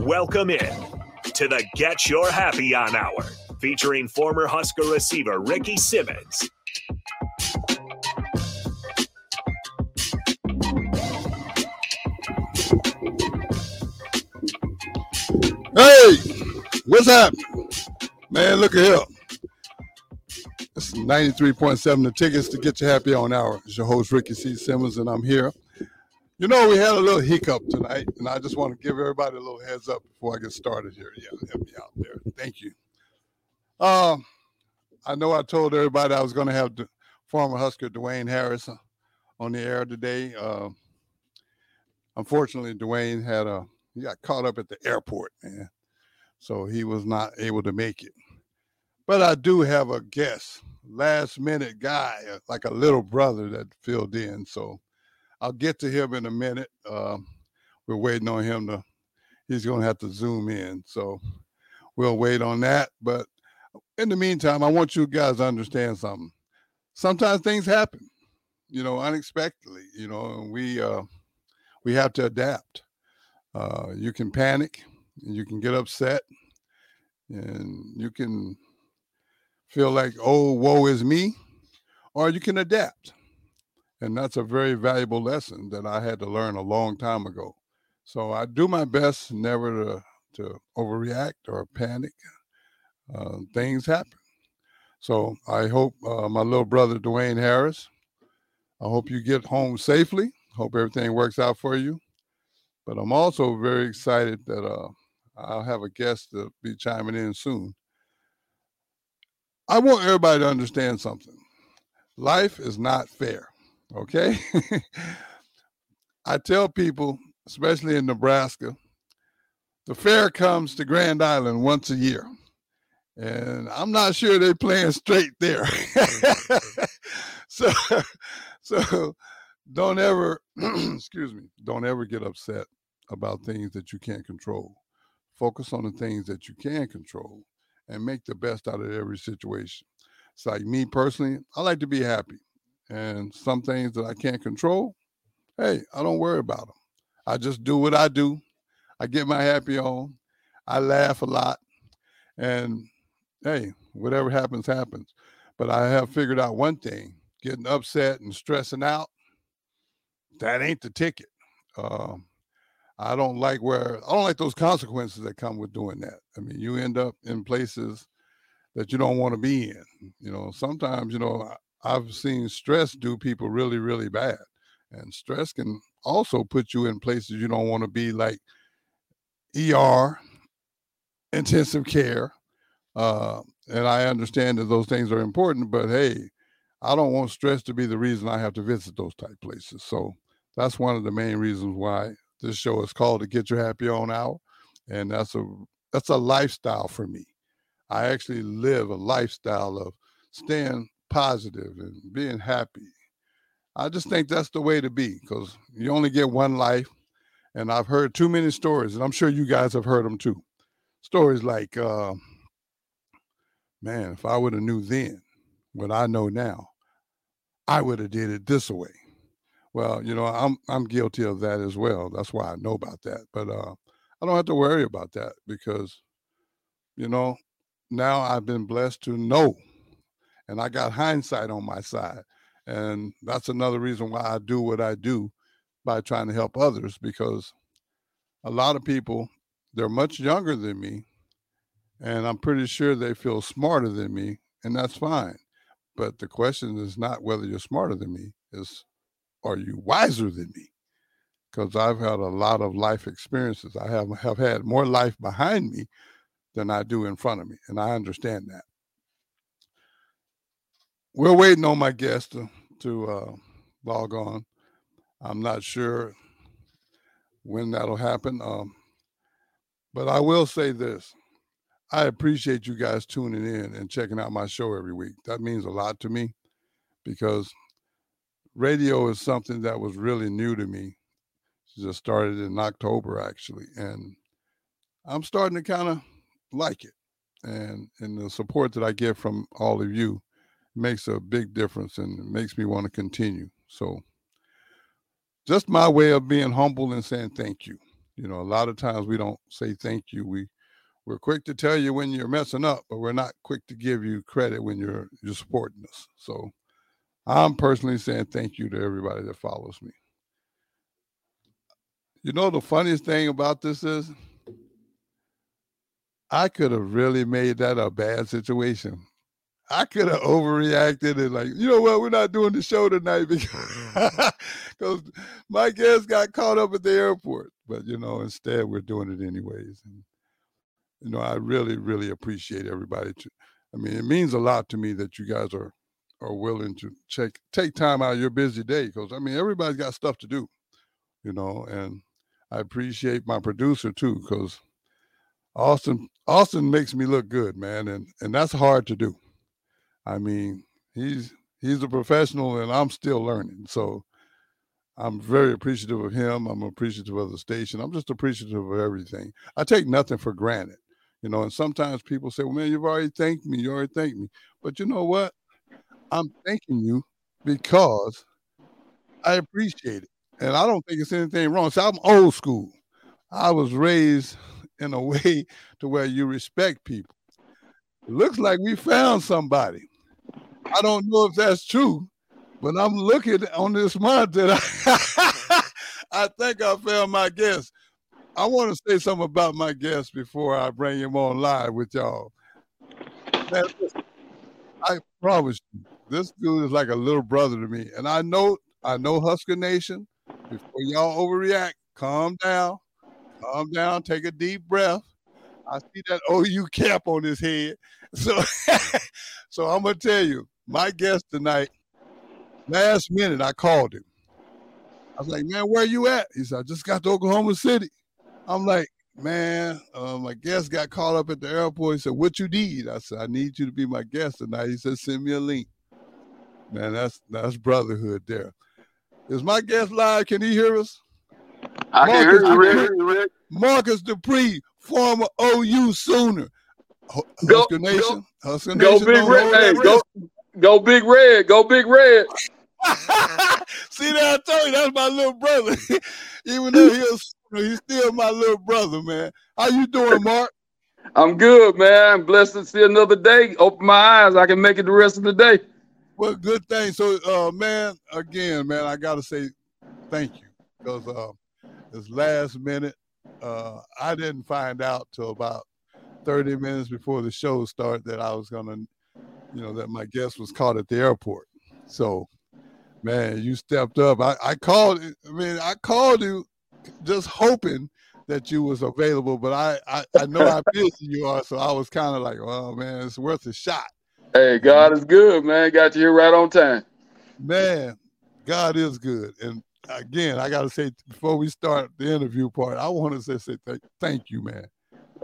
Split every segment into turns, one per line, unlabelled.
Welcome in to the Get Your Happy On Hour, featuring former Husker receiver Ricky Simmons.
Hey, what's up? Man, look at here. Is 93.7 the tickets to get you happy on hour. It's your host, Ricky C. Simmons, and I'm here. You know, we had a little hiccup tonight, and I just want to give everybody a little heads up before I get started here. Yeah, help me out there. Thank you. Um, I know I told everybody I was going to have the former Husker Dwayne Harris on the air today. Uh, unfortunately, Dwayne had a he got caught up at the airport, man, so he was not able to make it. But I do have a guest, last minute guy, uh, like a little brother that filled in. So I'll get to him in a minute. Uh, we're waiting on him to, he's going to have to zoom in. So we'll wait on that. But in the meantime, I want you guys to understand something. Sometimes things happen, you know, unexpectedly, you know, and we, uh, we have to adapt. Uh, you can panic, you can get upset, and you can feel like, oh, woe is me, or you can adapt. And that's a very valuable lesson that I had to learn a long time ago. So I do my best never to, to overreact or panic. Uh, things happen. So I hope uh, my little brother, Dwayne Harris, I hope you get home safely. Hope everything works out for you. But I'm also very excited that uh, I'll have a guest to be chiming in soon. I want everybody to understand something. Life is not fair. Okay. I tell people, especially in Nebraska, the fair comes to Grand Island once a year. And I'm not sure they're playing straight there. so, so don't ever, excuse me, don't ever get upset about things that you can't control. Focus on the things that you can control and make the best out of every situation. It's like me personally, I like to be happy. And some things that I can't control, hey, I don't worry about them. I just do what I do. I get my happy on. I laugh a lot. And hey, whatever happens, happens. But I have figured out one thing getting upset and stressing out, that ain't the ticket. Um, I don't like where I don't like those consequences that come with doing that. I mean, you end up in places that you don't want to be in. You know, sometimes, you know, I've seen stress do people really, really bad. And stress can also put you in places you don't want to be, like ER, intensive care. Uh, and I understand that those things are important, but hey, I don't want stress to be the reason I have to visit those type places. So that's one of the main reasons why this show is called to get your happy on out. And that's a that's a lifestyle for me. I actually live a lifestyle of staying positive and being happy. I just think that's the way to be because you only get one life. And I've heard too many stories, and I'm sure you guys have heard them too. Stories like, uh, man, if I would have knew then what I know now, I would have did it this way. Well, you know, I'm I'm guilty of that as well. That's why I know about that. But uh, I don't have to worry about that because, you know, now I've been blessed to know and I got hindsight on my side. And that's another reason why I do what I do by trying to help others because a lot of people, they're much younger than me. And I'm pretty sure they feel smarter than me, and that's fine. But the question is not whether you're smarter than me, is are you wiser than me? Because I've had a lot of life experiences. I have, have had more life behind me than I do in front of me. And I understand that we're waiting on my guest to, to uh, log on. I'm not sure when that'll happen. Um, but I will say this I appreciate you guys tuning in and checking out my show every week. That means a lot to me because radio is something that was really new to me. It just started in October, actually. And I'm starting to kind of like it. And, and the support that I get from all of you makes a big difference and makes me want to continue. So, just my way of being humble and saying thank you. You know, a lot of times we don't say thank you. We we're quick to tell you when you're messing up, but we're not quick to give you credit when you're you're supporting us. So I'm personally saying thank you to everybody that follows me. You know the funniest thing about this is I could have really made that a bad situation. I could have overreacted and like, you know what, we're not doing the show tonight because mm-hmm. because my guest got caught up at the airport. But you know, instead we're doing it anyways. And you know, I really, really appreciate everybody. To, I mean, it means a lot to me that you guys are are willing to take take time out of your busy day because I mean everybody's got stuff to do, you know, and I appreciate my producer too because Austin Austin makes me look good, man, and and that's hard to do. I mean, he's he's a professional, and I'm still learning. So I'm very appreciative of him. I'm appreciative of the station. I'm just appreciative of everything. I take nothing for granted, you know. And sometimes people say, "Well, man, you've already thanked me. You already thanked me." But you know what? I'm thanking you because I appreciate it, and I don't think it's anything wrong. So I'm old school. I was raised in a way to where you respect people. It looks like we found somebody. I don't know if that's true, but I'm looking on this monitor. I think I found my guest. I want to say something about my guest before I bring him on live with y'all. Man, I promise you, this dude is like a little brother to me. And I know, I know Husker Nation. Before y'all overreact, calm down, calm down, take a deep breath. I see that OU cap on his head. So, so I'm gonna tell you, my guest tonight, last minute I called him. I was like, man, where you at? He said, I just got to Oklahoma City. I'm like, man, uh, my guest got caught up at the airport. He said, what you need? I said, I need you to be my guest tonight. He said, send me a link. Man, that's that's brotherhood there. Is my guest live? Can he hear us?
I Marcus can hear you, Rick.
Marcus Dupree, former OU Sooner. Go, Husker Nation.
Go, Husker Nation. Go Big Red. Hey, go, go Big Red. Go Big Red.
See that I told you that's my little brother. Even though he's he's still my little brother, man. How you doing, Mark?
I'm good, man. I'm blessed to see another day. Open my eyes. I can make it the rest of the day.
Well, good thing. So, uh, man, again, man, I gotta say thank you because uh, this last minute, uh, I didn't find out till about 30 minutes before the show started that I was gonna, you know, that my guest was caught at the airport. So, man, you stepped up. I, I called. I mean, I called you just hoping that you was available, but I I, I know how busy you are, so I was kind of like, oh man, it's worth a shot.
Hey, God is good, man. Got you here right on time.
Man, God is good, and again, I got to say before we start the interview part, I want to say, say thank, thank you, man.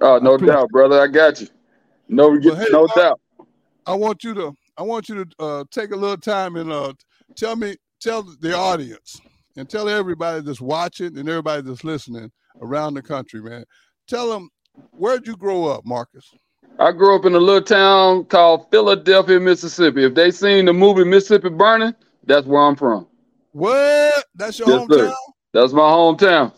Oh, no doubt, brother. I got you. No, well, hey, no I, doubt.
I want you to, I want you to uh, take a little time and uh, tell me, tell the audience, and tell everybody that's watching and everybody that's listening around the country, man. Tell them where'd you grow up, Marcus?
I grew up in a little town called Philadelphia, Mississippi. If they seen the movie Mississippi Burning, that's where I'm from.
What? That's your yes, hometown? Sir.
That's my hometown.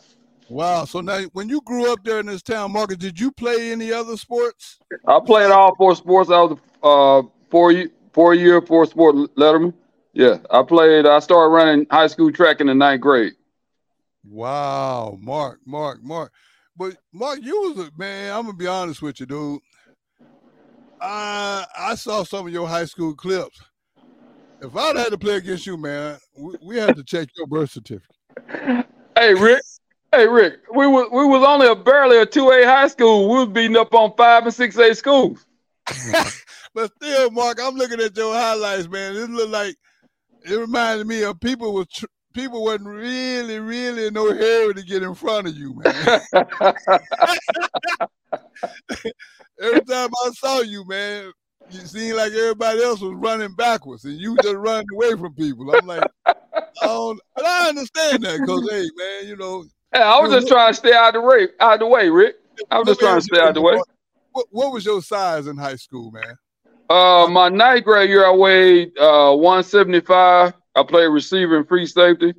Wow. So now, when you grew up there in this town, Marcus, did you play any other sports?
I played all four sports. I was a uh, four four year four sport letterman. Yeah, I played. I started running high school track in the ninth grade.
Wow, Mark, Mark, Mark. But Mark, you was a man. I'm gonna be honest with you, dude. I I saw some of your high school clips if I'd had to play against you, man, we, we had to check your birth certificate.
Hey, Rick. Hey, Rick. We was we was only a barely a two A high school. We was beating up on five and six A schools.
but still, Mark, I'm looking at your highlights, man. This look like it reminded me of people was tr- people wasn't really, really no hurry to get in front of you, man. Every time I saw you, man, you seemed like everybody else was running backwards and you just running away from people. I'm like, I don't, and I understand that because, hey, man, you know.
Hey, I was just trying to stay out of the way, out of the way, Rick. I was just trying to stay out of the way.
What, what was your size in high school, man?
Uh, my ninth grade year, I weighed uh 175. I played receiver and free safety.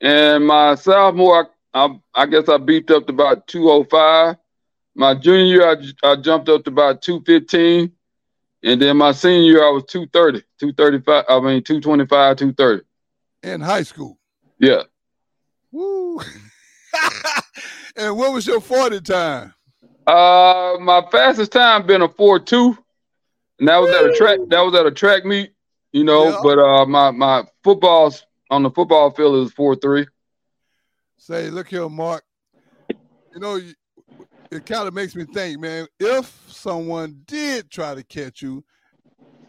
And my sophomore, I, I guess I beefed up to about 205. My junior year, I, I jumped up to about 215. And then my senior year, I was 230, 235, I mean, 225, 230.
In high school?
Yeah.
Woo. and what was your 40 time?
Uh, my fastest time been a 4-2. And that was at a track, that was at a track meet, you know, yeah. but uh my my football's on the football field is 4-3.
Say, look here, Mark. You know, it kind of makes me think, man, if someone did try to catch you,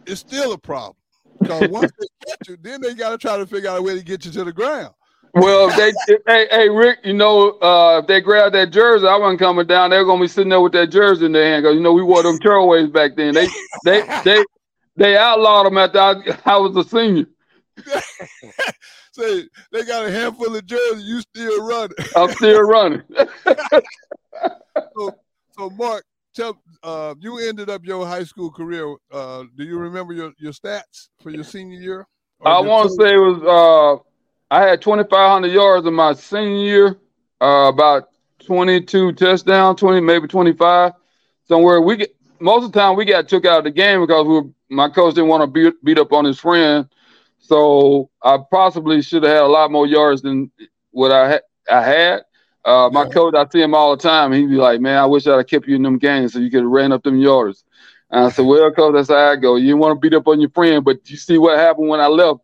it's still a problem. Because once they catch you, then they got to try to figure out a way to get you to the ground.
Well, if they, if, hey, hey, Rick, you know, uh, if they grab that jersey, I wasn't coming down. They're gonna be sitting there with that jersey in their hand because you know we wore them tearaways back then. They, they, they, they outlawed them after I, I was a senior.
Say they got a handful of jerseys, you still running.
I'm still running.
so, so Mark, tell uh, you ended up your high school career. Uh, do you remember your, your stats for your senior year?
I want to say it was uh, I had 2,500 yards in my senior year, uh, about 22 touchdowns, 20 maybe 25 somewhere. We get most of the time we got took out of the game because we were, my coach didn't want to beat, beat up on his friend. So I possibly should have had a lot more yards than what I had. I had. Uh, my yeah. coach, I see him all the time. He'd be like, "Man, I wish I'd have kept you in them games so you could have ran up them yards." And I said, "Well, coach, that's how I go. You want to beat up on your friend, but you see what happened when I left?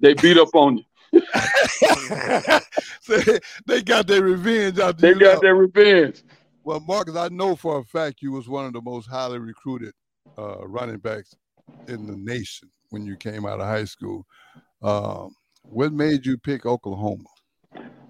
They beat up on you."
so they got their revenge out
there. They got their revenge.
Well, Marcus, I know for a fact you was one of the most highly recruited uh, running backs in the nation when you came out of high school. Um, what made you pick Oklahoma?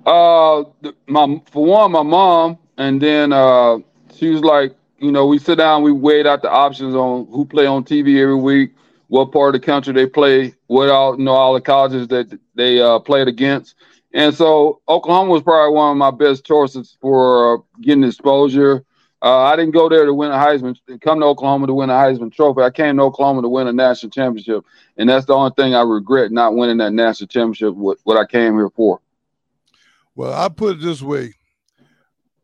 Uh, my for one, my mom, and then uh, she was like, you know, we sit down, we weighed out the options on who play on TV every week, what part of the country they play, what all you know, all the colleges that they uh, played against, and so Oklahoma was probably one of my best choices for uh, getting exposure. Uh, I didn't go there to win a Heisman, come to Oklahoma to win a Heisman Trophy. I came to Oklahoma to win a national championship, and that's the only thing I regret not winning that national championship. What, what I came here for.
Well, I put it this way: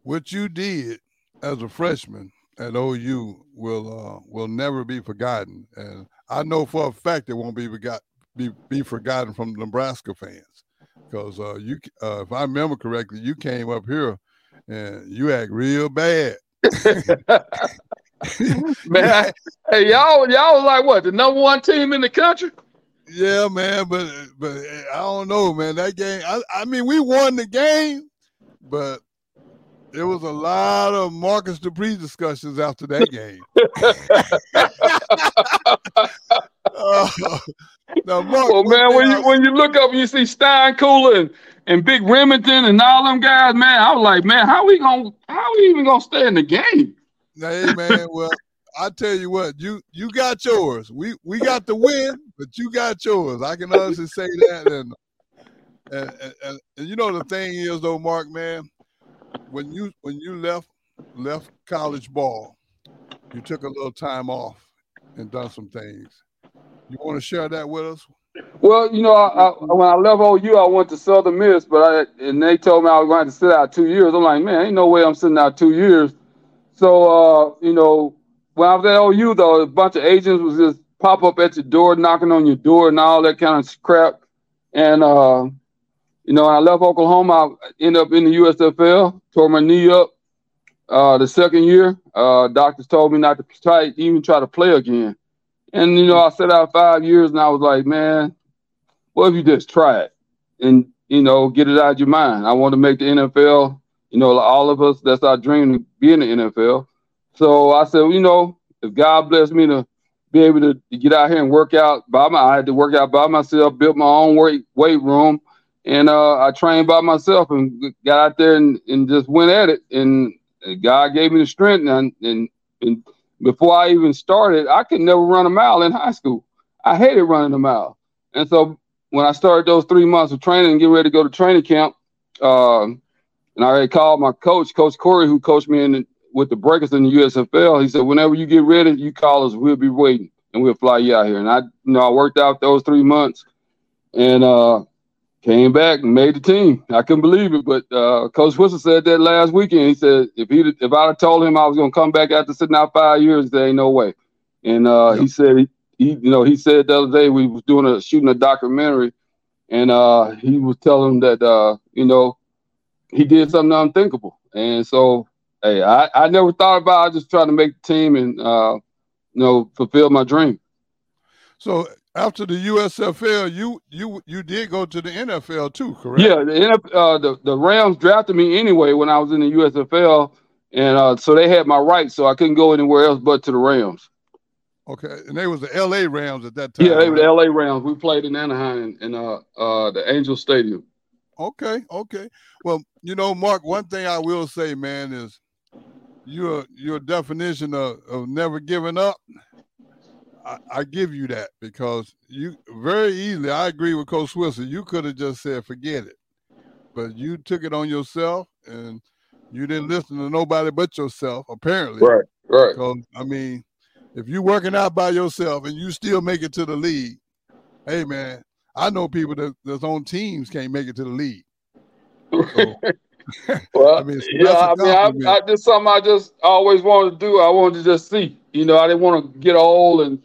what you did as a freshman at OU will uh, will never be forgotten, and I know for a fact it won't be forgot be, be forgotten from Nebraska fans because uh, you, uh, if I remember correctly, you came up here and you act real bad.
man, hey y'all, y'all was like what the number one team in the country?
Yeah, man, but but I don't know, man. That game, I, I mean, we won the game, but there was a lot of Marcus Dupree discussions after that game.
uh, now, Mark, well, man, when you when you look up and you see Stein and, and Big Rimington and all them guys, man, I was like, man, how we gonna how we even gonna stay in the game?
Hey, man, well. I tell you what, you you got yours. We we got the win, but you got yours. I can honestly say that. And and, and, and, and you know the thing is though, Mark, man, when you when you left left college ball, you took a little time off and done some things. You want to share that with us?
Well, you know, I, I, when I left OU, I went to Southern Miss, but I and they told me I was going to, sit out two years. I'm like, man, ain't no way I'm sitting out two years. So, uh, you know, when I was at OU, though, a bunch of agents was just pop up at your door, knocking on your door, and all that kind of crap. And uh, you know, I left Oklahoma, I ended up in the USFL, tore my knee up. Uh, the second year, uh, doctors told me not to try even try to play again. And you know, I sat out five years, and I was like, man, what if you just try it and you know get it out of your mind? I want to make the NFL. You know, all of us, that's our dream to be in the NFL. So I said, you know, if God bless me to be able to, to get out here and work out by my, I had to work out by myself, built my own weight weight room, and uh, I trained by myself and got out there and, and just went at it. And God gave me the strength. And, and, and before I even started, I could never run a mile in high school. I hated running a mile. And so when I started those three months of training and getting ready to go to training camp, uh, and I already called my coach, Coach Coury, who coached me in with the Breakers in the USFL. He said, whenever you get ready, you call us. We'll be waiting, and we'll fly you out here. And I, you know, I worked out those three months, and uh, came back and made the team. I couldn't believe it, but uh, Coach Switzer said that last weekend. He said if he if I'd have told him I was going to come back after sitting out five years, there ain't no way. And uh, yep. he said he, he, you know, he said the other day we was doing a shooting a documentary, and uh, he was telling that uh, you know he did something unthinkable. And so, hey, I, I never thought about. It. I just tried to make the team and uh, you know fulfill my dream.
So after the USFL, you you you did go to the NFL too, correct?
Yeah, the NFL, uh, the the Rams drafted me anyway when I was in the USFL, and uh, so they had my rights, so I couldn't go anywhere else but to the Rams.
Okay, and they was the L.A. Rams at that time.
Yeah, they were the L.A. Rams. We played in Anaheim in uh uh the Angel Stadium.
Okay, okay. Well, you know, Mark, one thing I will say, man, is your your definition of, of never giving up I, I, give you that because you very easily. I agree with Coach Switzer. You could have just said forget it, but you took it on yourself and you didn't listen to nobody but yourself. Apparently,
right, right.
Because I mean, if you're working out by yourself and you still make it to the league, hey man, I know people that, that's on teams can't make it to the league.
So, well, I mean, yeah, I mean, I, I, just something I just always wanted to do. I wanted to just see. You know, I didn't want to get old and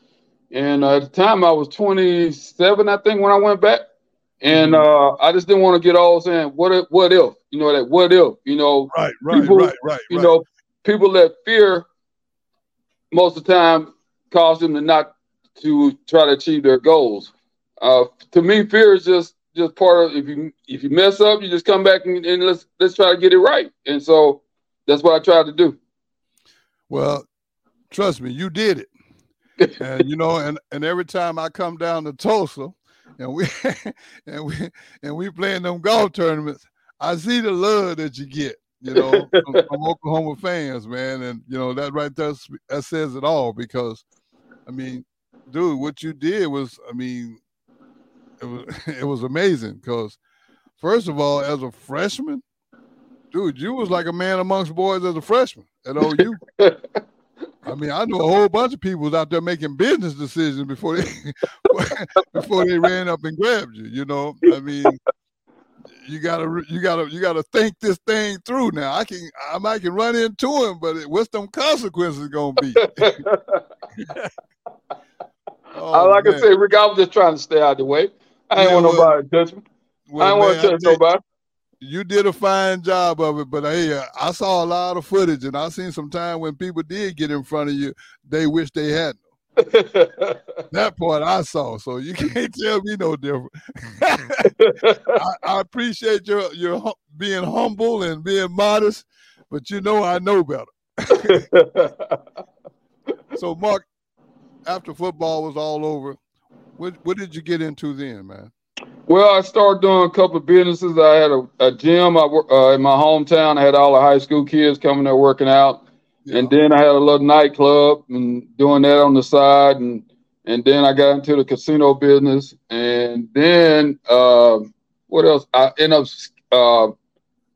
and uh, at the time, I was 27, I think, when I went back. And mm-hmm. uh, I just didn't want to get all saying, what if, what if, you know, that what if, you know,
right, right, people, right, right,
you right. know, people let fear most of the time cause them to not to try to achieve their goals. Uh, to me, fear is just just part of if you if you mess up, you just come back and, and let's let's try to get it right. And so that's what I tried to do.
Well, trust me, you did it and you know, and and every time I come down to Tulsa, and we and we and we playing them golf tournaments, I see the love that you get, you know, from, from Oklahoma fans, man, and you know that right there that says it all because, I mean, dude, what you did was, I mean, it was it was amazing because, first of all, as a freshman, dude, you was like a man amongst boys as a freshman at OU. I mean, I know a whole bunch of people was out there making business decisions before they before they ran up and grabbed you. You know, I mean, you gotta you gotta you gotta think this thing through. Now, I can I might can run into him, but what's them consequences gonna be?
oh, like man. I said, Rick, I was just trying to stay out of the way. I ain't yeah, want well, nobody to touch me. Well, I ain't want to touch nobody
you did a fine job of it, but uh, hey, I saw a lot of footage, and I seen some time when people did get in front of you, they wish they hadn't. that part I saw, so you can't tell me no different. I, I, appreciate your your being humble and being modest, but you know I know better. so, Mark, after football was all over, what what did you get into then, man?
Well, I started doing a couple of businesses. I had a, a gym I, uh, in my hometown. I had all the high school kids coming there working out, yeah. and then I had a little nightclub and doing that on the side, and and then I got into the casino business, and then uh, what else? I ended up uh,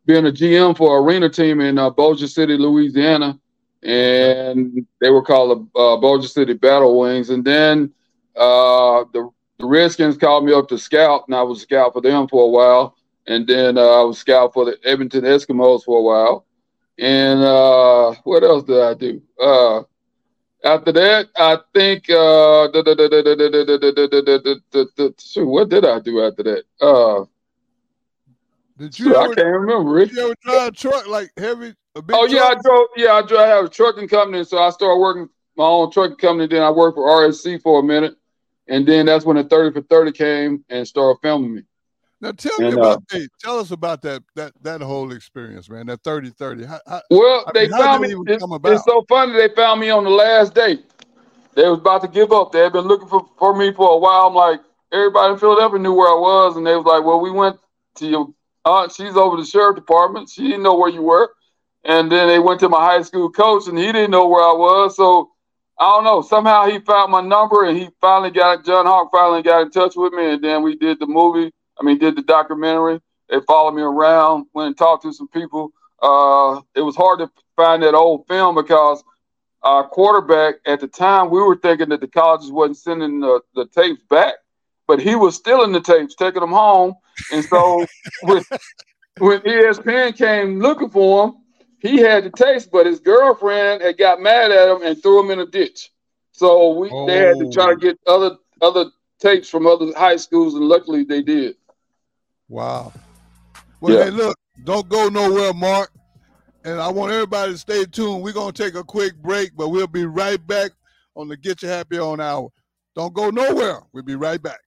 being a GM for arena team in uh, Bossier City, Louisiana, and they were called the uh, Bossier City Battle Wings, and then uh, the the Redskins called me up to scout, and I was a scout for them for a while. And then uh, I was scout for the Edmonton Eskimos for a while. And uh, what else did I do? Uh, after that, I think what did I do after that? Uh,
did you?
Ever, I can't remember.
Did you ever drive a truck like heavy?
oh yeah, I drove. Yeah, I drove. I have a trucking company, so I started working my own trucking company. Then I worked for RSC for a minute and then that's when the 30 for 30 came and started filming me.
Now tell and, me about uh, hey, tell us about that that that whole experience, man. That 30 30.
How, well, I they mean, found me. It's, it's, so funny they found me on the last day. They was about to give up. They had been looking for, for me for a while. I'm like, everybody in Philadelphia knew where I was, and they was like, Well, we went to your aunt, she's over the sheriff department. She didn't know where you were. And then they went to my high school coach and he didn't know where I was. So I don't know. Somehow he found my number and he finally got John Hock finally got in touch with me and then we did the movie. I mean, did the documentary. They followed me around, went and talked to some people. Uh, it was hard to find that old film because our quarterback at the time we were thinking that the colleges wasn't sending the, the tapes back, but he was still in the tapes, taking them home. And so when, when ESPN came looking for him, he had the taste, but his girlfriend had got mad at him and threw him in a ditch. So we oh. they had to oh. try to oh. get other other tapes from other high schools, and luckily they did.
Wow. Well, yeah. hey, look, don't go nowhere, Mark. And I want everybody to stay tuned. We're gonna take a quick break, but we'll be right back on the Get You Happy on Hour. Don't go nowhere. We'll be right back.